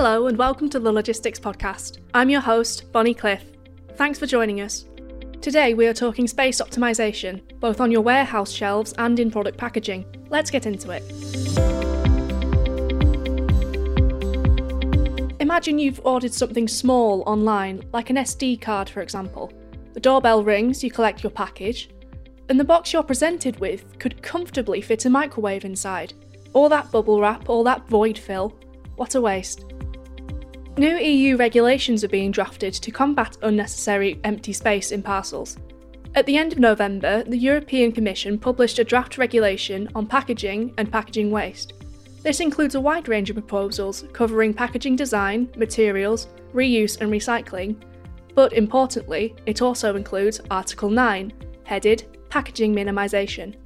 Hello, and welcome to the Logistics Podcast. I'm your host, Bonnie Cliff. Thanks for joining us. Today, we are talking space optimization, both on your warehouse shelves and in product packaging. Let's get into it. Imagine you've ordered something small online, like an SD card, for example. The doorbell rings, you collect your package, and the box you're presented with could comfortably fit a microwave inside. All that bubble wrap, all that void fill. What a waste. New EU regulations are being drafted to combat unnecessary empty space in parcels. At the end of November, the European Commission published a draft regulation on packaging and packaging waste. This includes a wide range of proposals covering packaging design, materials, reuse, and recycling, but importantly, it also includes Article 9, headed Packaging Minimisation.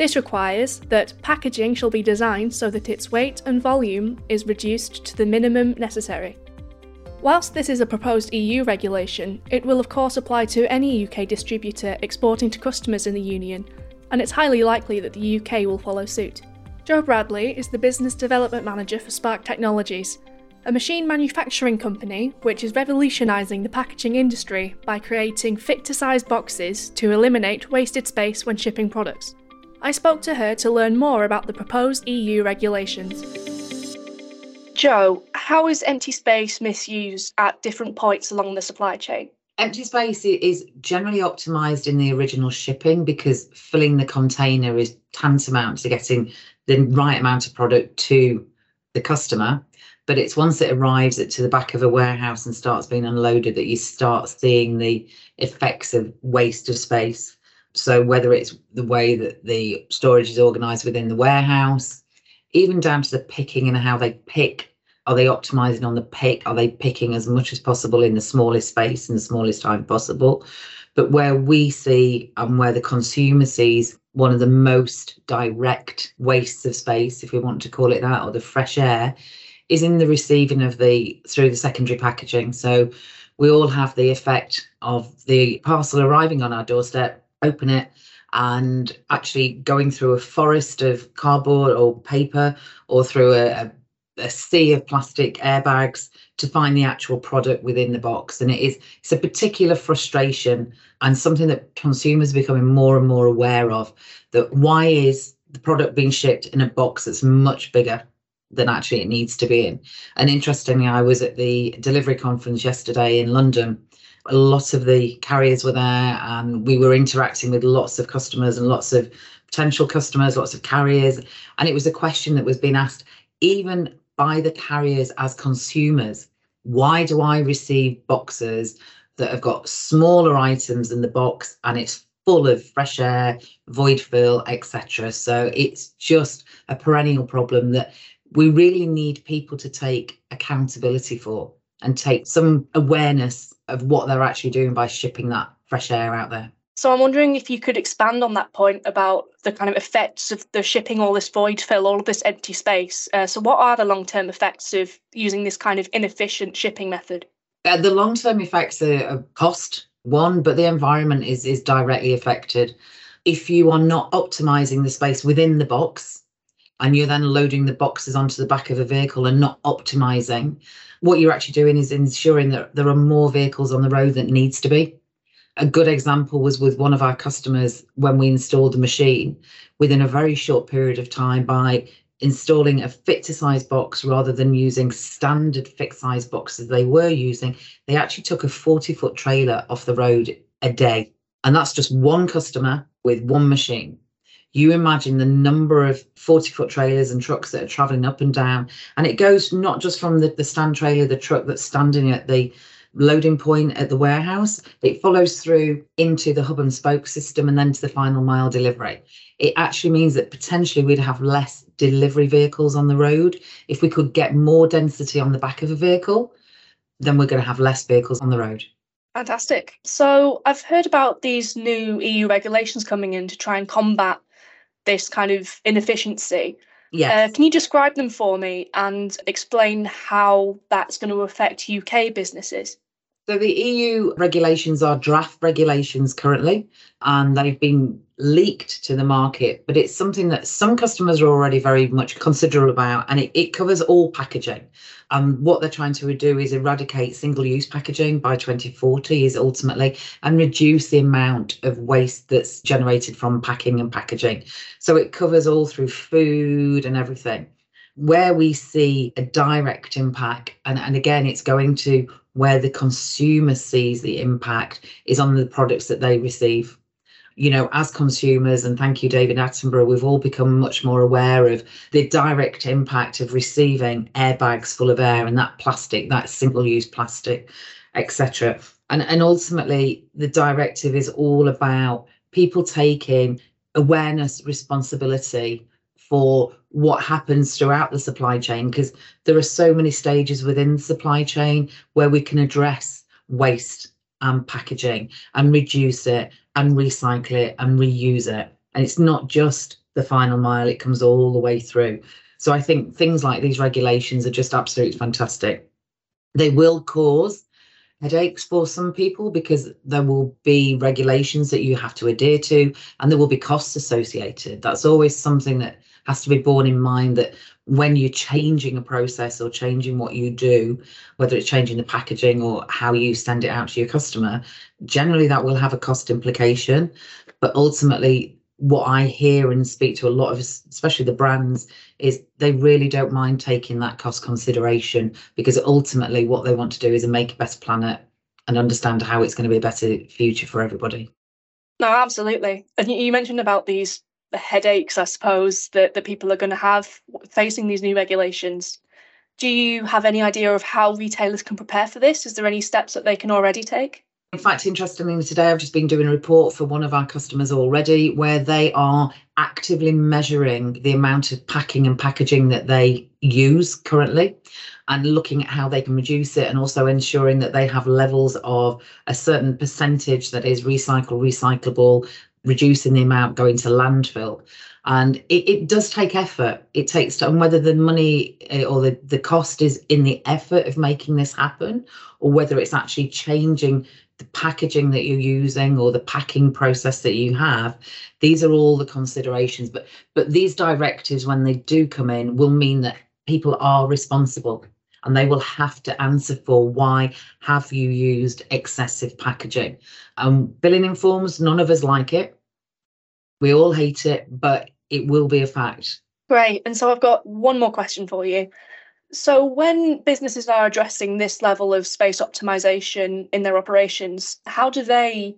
This requires that packaging shall be designed so that its weight and volume is reduced to the minimum necessary. Whilst this is a proposed EU regulation, it will of course apply to any UK distributor exporting to customers in the Union, and it's highly likely that the UK will follow suit. Jo Bradley is the Business Development Manager for Sparck Technologies, a machine manufacturing company which is revolutionising the packaging industry by creating fit to size boxes to eliminate wasted space when shipping products. I spoke to her to learn more about the proposed EU regulations. Jo, how is empty space misused at different points along the supply chain? Empty space is generally optimized in the original shipping because filling the container is tantamount to getting the right amount of product to the customer. But it's once it arrives at to the back of a warehouse and starts being unloaded that you start seeing the effects of waste of space. So whether it's the way that the storage is organized within the warehouse, even down to the picking and how they pick, are they optimizing on the pick? Are they picking as much as possible in the smallest space and the smallest time possible? But where we see and where the consumer sees one of the most direct wastes of space, if we want to call it that, or the fresh air, is in the receiving of the through the secondary packaging. So we all have the effect of the parcel arriving on our doorstep open it and actually going through a forest of cardboard or paper or through a, a, sea of plastic airbags to find the actual product within the box. And it is it's a particular frustration and something that consumers are becoming more and more aware of that why is the product being shipped in a box that's much bigger than actually it needs to be in? And interestingly i was at the delivery conference yesterday in london a lot of the carriers were there and we were interacting with lots of customers and lots of potential customers, lots of carriers. And it was a question that was being asked even by the carriers as consumers why do I receive boxes that have got smaller items in the box and it's full of fresh air, void fill, etc. So it's just a perennial problem that we really need people to take accountability for and take some awareness of what they're actually doing by shipping that fresh air out there. So I'm wondering if you could expand on that point about the kind of effects of the shipping all this void fill, all of this empty space. Uh, so what are the long-term effects of using this kind of inefficient shipping method? Uh, the long-term effects are, are cost one, but the environment is is directly affected. If you are not optimizing the space within the box, and you're then loading the boxes onto the back of a vehicle and not optimizing, what you're actually doing is ensuring that there are more vehicles on the road than needs to be. A good example was with one of our customers when we installed the machine within a very short period of time by installing a fit to size box rather than using standard fixed size boxes they were using. They actually took a 40 foot trailer off the road a day. And that's just one customer with one machine you imagine the number of 40 foot trailers and trucks that are traveling up and down. And it goes not just from the, the stand trailer, the truck that's standing at the loading point at the warehouse, it follows through into the hub and spoke system and then to the final mile delivery. It actually means that potentially we'd have less delivery vehicles on the road. If we could get more density on the back of a vehicle, then we're going to have less vehicles on the road. Fantastic. So I've heard about these new EU regulations coming in to try and combat this kind of inefficiency. Yeah. Uh, can you describe them for me and explain how that's going to affect UK businesses? So the EU regulations are draft regulations currently, and they've been leaked to the market, but it's something that some customers are already very much considerable about, and it, it covers all packaging. And um, what they're trying to do is eradicate single-use packaging by 2040 is ultimately and reduce the amount of waste that's generated from packing and packaging. So it covers all through food and everything. Where we see a direct impact, and, and again, it's going to where the consumer sees the impact is on the products that they receive you know, as consumers, and thank you, David Attenborough, we've all become much more aware of the direct impact of receiving airbags full of air and that plastic, that single-use plastic, etc. And and ultimately, the directive is all about people taking awareness, responsibility for what happens throughout the supply chain because there are so many stages within the supply chain where we can address waste and packaging and reduce it and recycle it and reuse it. And it's not just the final mile, it comes all the way through. So I think things like these regulations are just absolutely fantastic. They will cause headaches for some people because there will be regulations that you have to adhere to and there will be costs associated. That's always something that has to be borne in mind that when you're changing a process or changing what you do, whether it's changing the packaging or how you send it out to your customer, generally that will have a cost implication. But ultimately, what I hear and speak to a lot of, especially the brands, is they really don't mind taking that cost consideration because ultimately what they want to do is make a better planet and understand how it's going to be a better future for everybody. No, absolutely. And you mentioned about these the headaches, I suppose, that, that people are going to have facing these new regulations. Do you have any idea of how retailers can prepare for this? Is there any steps that they can already take? In fact, interestingly, today I've just been doing a report for one of our customers already where they are actively measuring the amount of packing and packaging that they use currently and looking at how they can reduce it and also ensuring that they have levels of a certain percentage that is recycle, recyclable, reducing the amount going to landfill. And it, it does take effort. It takes time, whether the money eh, or the, the cost is in the effort of making this happen, or whether it's actually changing the packaging that you're using or the packing process that you have these are all the considerations but but these directives when they do come in will mean that people are responsible and they will have to answer for why have you used excessive packaging. Um, billing informs, none of us like it. We all hate it, but it will be a fact. Great. And so I've got one more question for you. So, when businesses are addressing this level of space optimization in their operations, how do they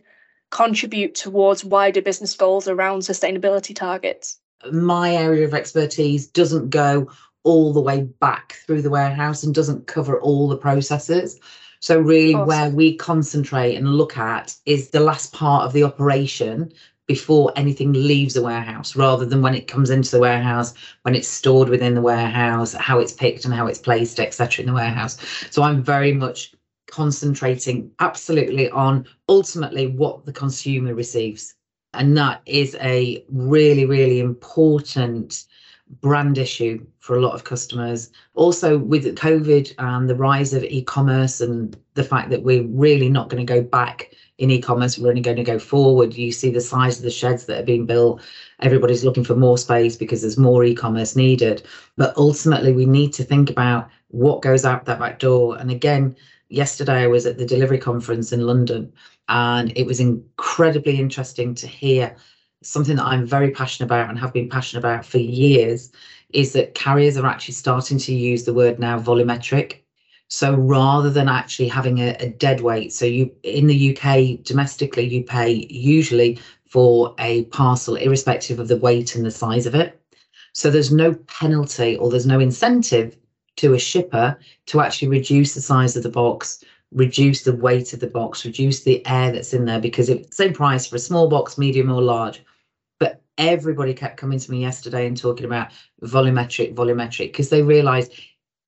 contribute towards wider business goals around sustainability targets? My area of expertise doesn't go all the way back through the warehouse and doesn't cover all the processes. So, really, awesome. where we concentrate and look at is the last part of the operation before anything leaves the warehouse rather than when it comes into the warehouse when it's stored within the warehouse how it's picked and how it's placed etc in the warehouse so i'm very much concentrating absolutely on ultimately what the consumer receives and that is a really really important brand issue for a lot of customers. Also, with COVID and the rise of e commerce and the fact that we're really not going to go back in e commerce, we're only going to go forward. You see the size of the sheds that are being built. Everybody's looking for more space because there's more e commerce needed. But ultimately, we need to think about what goes out that back door. And again, yesterday I was at the delivery conference in London and it was incredibly interesting to hear something that I'm very passionate about and have been passionate about for years is that carriers are actually starting to use the word now volumetric. So rather than actually having a, a dead weight, so you in the UK domestically, you pay usually for a parcel, irrespective of the weight and the size of it. So there's no penalty or there's no incentive to a shipper to actually reduce the size of the box, reduce the weight of the box, reduce the air that's in there because it's the same price for a small box, medium or large everybody kept coming to me yesterday and talking about volumetric, volumetric, because they realized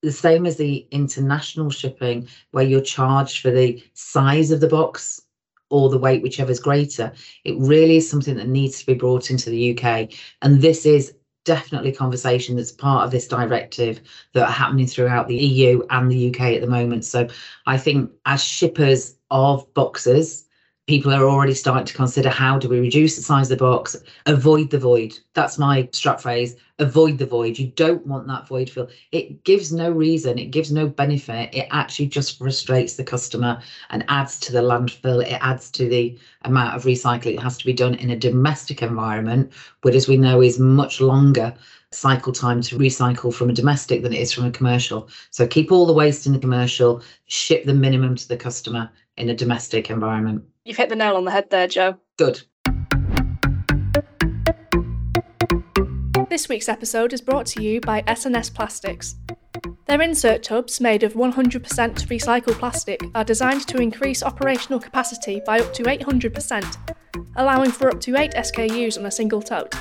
the same as the international shipping, where you're charged for the size of the box or the weight, whichever is greater. It really is something that needs to be brought into the UK. And this is definitely conversation that's part of this directive that are happening throughout the EU and the UK at the moment. So I think as shippers of boxes, people are already starting to consider how do we reduce the size of the box, avoid the void. That's my strap phrase avoid the void. You don't want that void fill. It gives no reason, it gives no benefit. It actually just frustrates the customer and adds to the landfill. It adds to the amount of recycling that has to be done in a domestic environment, which, as we know, is much longer cycle time to recycle from a domestic than it is from a commercial. So keep all the waste in the commercial, ship the minimum to the customer in a domestic environment. You've hit the nail on the head there, Jo. Good. This week's episode is brought to you by S&S Plastics. Their insert tubs, made of 100% recycled plastic, are designed to increase operational capacity by up to 800%, allowing for up to 8 SKUs on a single tote.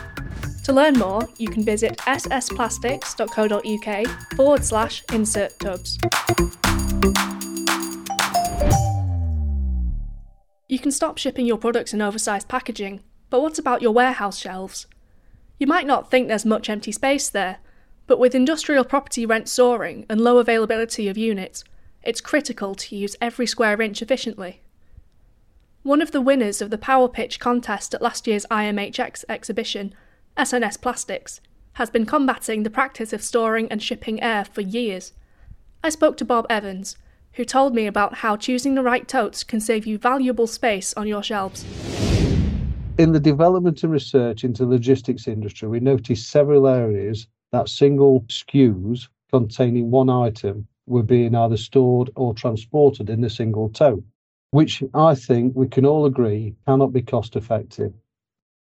To learn more, you can visit ssplastics.co.uk forward slash insert tubs. You can stop shipping your products in oversized packaging, but what about your warehouse shelves? You might not think there's much empty space there, but with industrial property rent soaring and low availability of units, it's critical to use every square inch efficiently. One of the winners of the Power Pitch contest at last year's IMHX exhibition, S&S Plastics, has been combating the practice of storing and shipping air for years. I spoke to Bob Evans, who told me about how choosing the right totes can save you valuable space on your shelves. In the development and research into the logistics industry, we noticed several areas that single SKUs containing one item were being either stored or transported in a single tote, which I think we can all agree cannot be cost effective.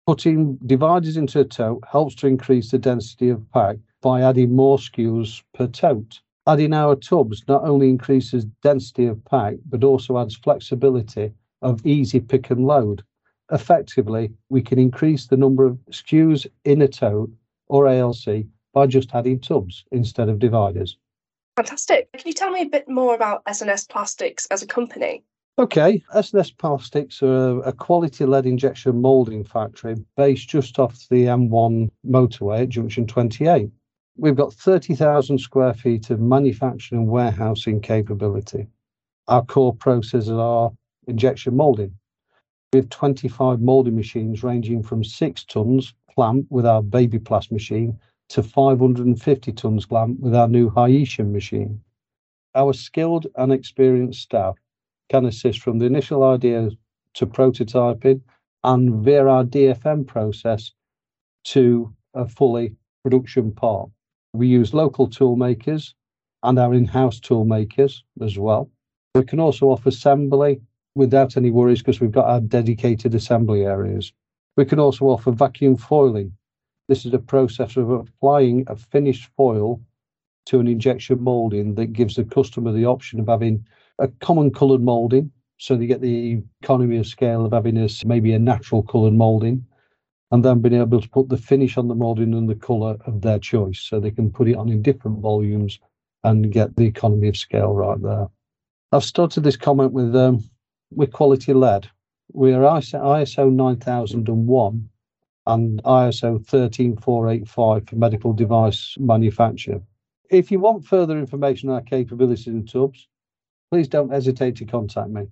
Putting dividers into a tote helps to increase the density of pack by adding more SKUs per tote. Adding our tubs not only increases density of pack, but also adds flexibility of easy pick and load effectively, we can increase the number of SKUs in a tote or ALC by just adding tubs instead of dividers. Fantastic. Can you tell me a bit more about S&S Plastics as a company? Okay, S&S Plastics are a quality lead injection moulding factory based just off the M1 motorway at junction 28. We've got 30,000 square feet of manufacturing and warehousing capability. Our core processes are injection moulding, we have 25 moulding machines ranging from 6 tonnes clamp with our Babyplast machine to 550 tonnes clamp with our new Haitian machine. Our skilled and experienced staff can assist from the initial idea to prototyping and via our DFM process to a fully production part. We use local tool makers and our in-house tool makers as well. We can also offer assembly without any worries because we've got our dedicated assembly areas. We can also offer vacuum foiling. This is a process of applying a finished foil to an injection molding that gives the customer the option of having a common coloured molding, so they get the economy of scale of having a, maybe a natural coloured molding, and then being able to put the finish on the molding and the colour of their choice, so they can put it on in different volumes and get the economy of scale right there. I've started this comment with um, with quality lead. We're ISO 9001 and ISO 13485 for medical device manufacture. If you want further information on our capabilities in tubs, please don't hesitate to contact me.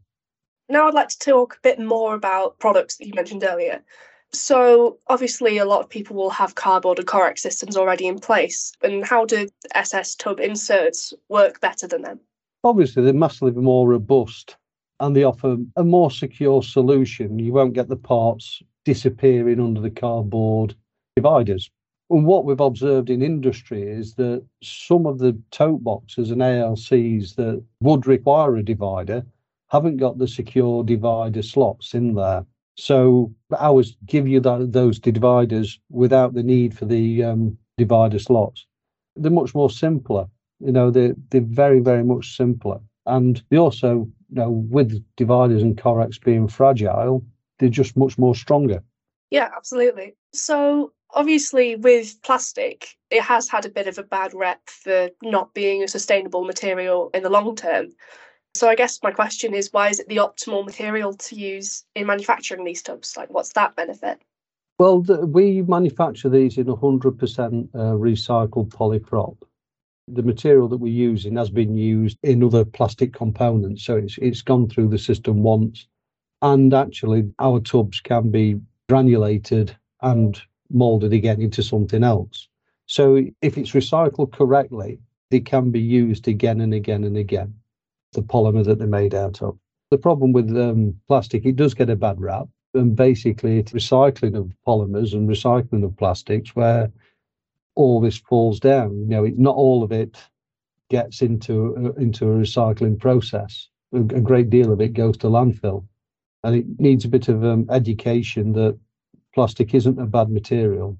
Now I'd like to talk a bit more about products that you mentioned earlier. So obviously a lot of people will have cardboard and Correx systems already in place. And how do SS tub inserts work better than them? Obviously they're massively more robust and they offer a more secure solution. You won't get the parts disappearing under the cardboard dividers. And what we've observed in industry is that some of the tote boxes and ALCs that would require a divider haven't got the secure divider slots in there. So ours give you that, those dividers without the need for the um, divider slots. They're much more simpler. You know, they're, they're very, very much simpler. And they also you know, with dividers and Correx being fragile, they're just much more stronger. Yeah, absolutely. So obviously with plastic, it has had a bit of a bad rep for not being a sustainable material in the long term. So I guess my question is why is it the optimal material to use in manufacturing these tubs? Like what's that benefit? Well, the, we manufacture these in 100% uh, recycled polyprop the material that we're using has been used in other plastic components. So it's it's gone through the system once And actually, our tubs can be granulated and molded again into something else. So if it's recycled correctly, they can be used again and again and again, the polymer that they're made out of. The problem with um, plastic, it does get a bad rap. And basically, it's recycling of polymers and recycling of plastics where all this falls down. You know, it, not all of it gets into uh, into a recycling process. A, a, great deal of it goes to landfill, and it needs a bit of um, education that plastic isn't a bad material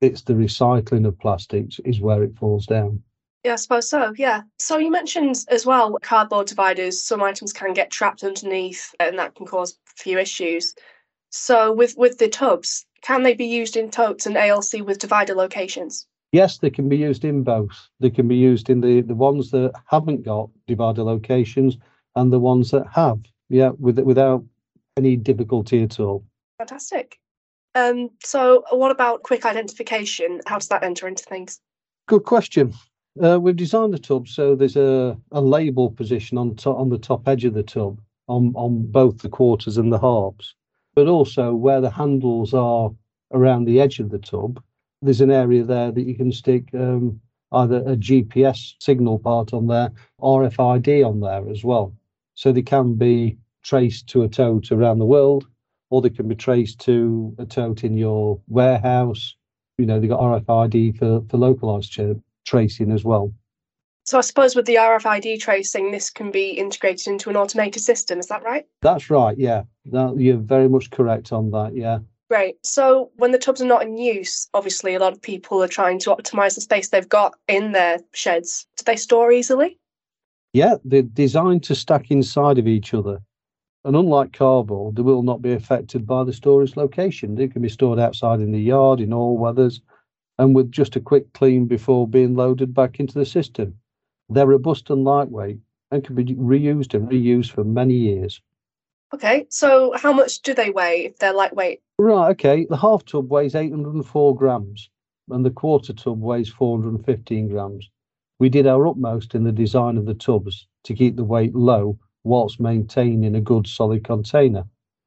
it's the recycling of plastics is where it falls down. Yeah, I suppose so. Yeah. So you mentioned as well cardboard dividers. Some items can get trapped underneath, and that can cause a few issues. So with with the tubs, can they be used in totes and ALC with divider locations? Yes, they can be used in both. They can be used in the the ones that haven't got divider locations and the ones that have. Yeah, with without any difficulty at all. Fantastic. Um, so, what about quick identification? How does that enter into things? Good question. Uh, we've designed the tub so there's a, a label position on to, on the top edge of the tub on, on both the quarters and the halves, but also where the handles are around the edge of the tub. There's an area there that you can stick um, either a GPS signal part on there, RFID on there as well. So they can be traced to a tote around the world or they can be traced to a tote in your warehouse. You know, they've got RFID for, for localized tra- tracing as well. So I suppose with the RFID tracing, this can be integrated into an automated system. Is that right? That's right. Yeah, that, you're very much correct on that. Yeah. Great. So when the tubs are not in use, obviously a lot of people are trying to optimize the space they've got in their sheds. Do they store easily? Yeah, they're designed to stack inside of each other. And unlike cardboard, they will not be affected by the storage location. They can be stored outside in the yard in all weathers and with just a quick clean before being loaded back into the system. They're robust and lightweight and can be reused and reused for many years. Okay, so how much do they weigh if they're lightweight? Right, okay. The half tub weighs 804 grams and the quarter tub weighs 415 grams. We did our utmost in the design of the tubs to keep the weight low whilst maintaining a good solid container.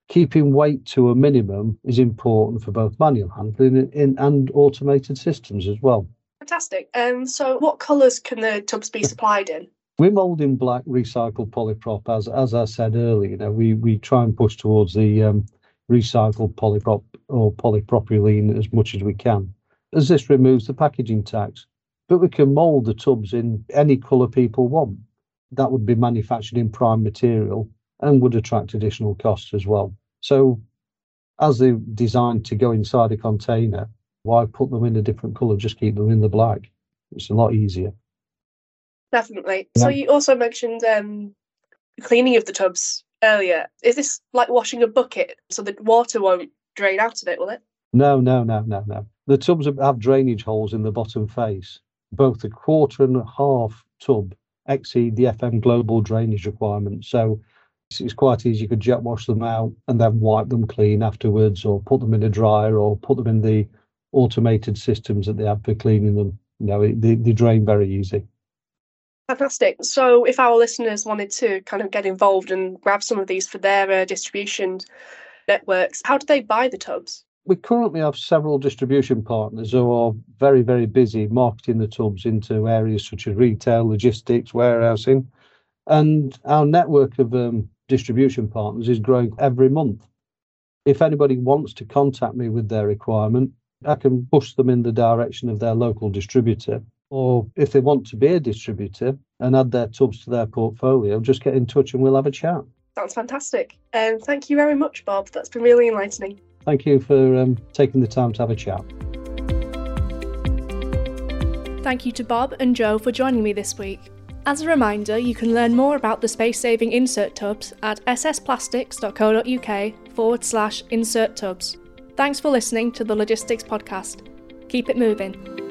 Keeping weight to a minimum is important for both manual handling and, and automated systems as well. Fantastic. Um, so, what colours can the tubs be supplied in? We're moulding black recycled polyprop, as as I said earlier. You know, we we try and push towards the um, recycled polyprop or polypropylene as much as we can, as this removes the packaging tax. But we can mould the tubs in any colour people want that would be manufactured in prime material and would attract additional costs as well. So, as they're designed to go inside a container, why put them in a different colour? Just keep them in the black. It's a lot easier. Definitely. Yeah. So, you also mentioned um, cleaning of the tubs earlier. Is this like washing a bucket so the water won't drain out of it, will it? No, no, no, no, no. The tubs have drainage holes in the bottom face. Both the quarter and a half tub exceed the FM global drainage requirements. So it's quite easy. You could jet wash them out and then wipe them clean afterwards, or put them in a dryer, or put them in the automated systems that they have for cleaning them. You know, they, they drain very easy. Fantastic. So, if our listeners wanted to kind of get involved and grab some of these for their uh, distribution networks, how do they buy the tubs? we currently have several distribution partners who are very, very busy marketing the tubs into areas such as retail, logistics, warehousing. And our network of um, distribution partners is growing every month. If anybody wants to contact me with their requirement, I can push them in the direction of their local distributor. Or if they want to be a distributor and add their tubs to their portfolio, just get in touch and we'll have a chat. Sounds fantastic. Um, thank you very much, Bob. That's been really enlightening. Thank you for um, taking the time to have a chat. Thank you to Bob and Jo for joining me this week. As a reminder, you can learn more about the space saving insert tubs at ssplastics.co.uk forward slash insert tubs. Thanks for listening to the Logistics Podcast. Keep it moving.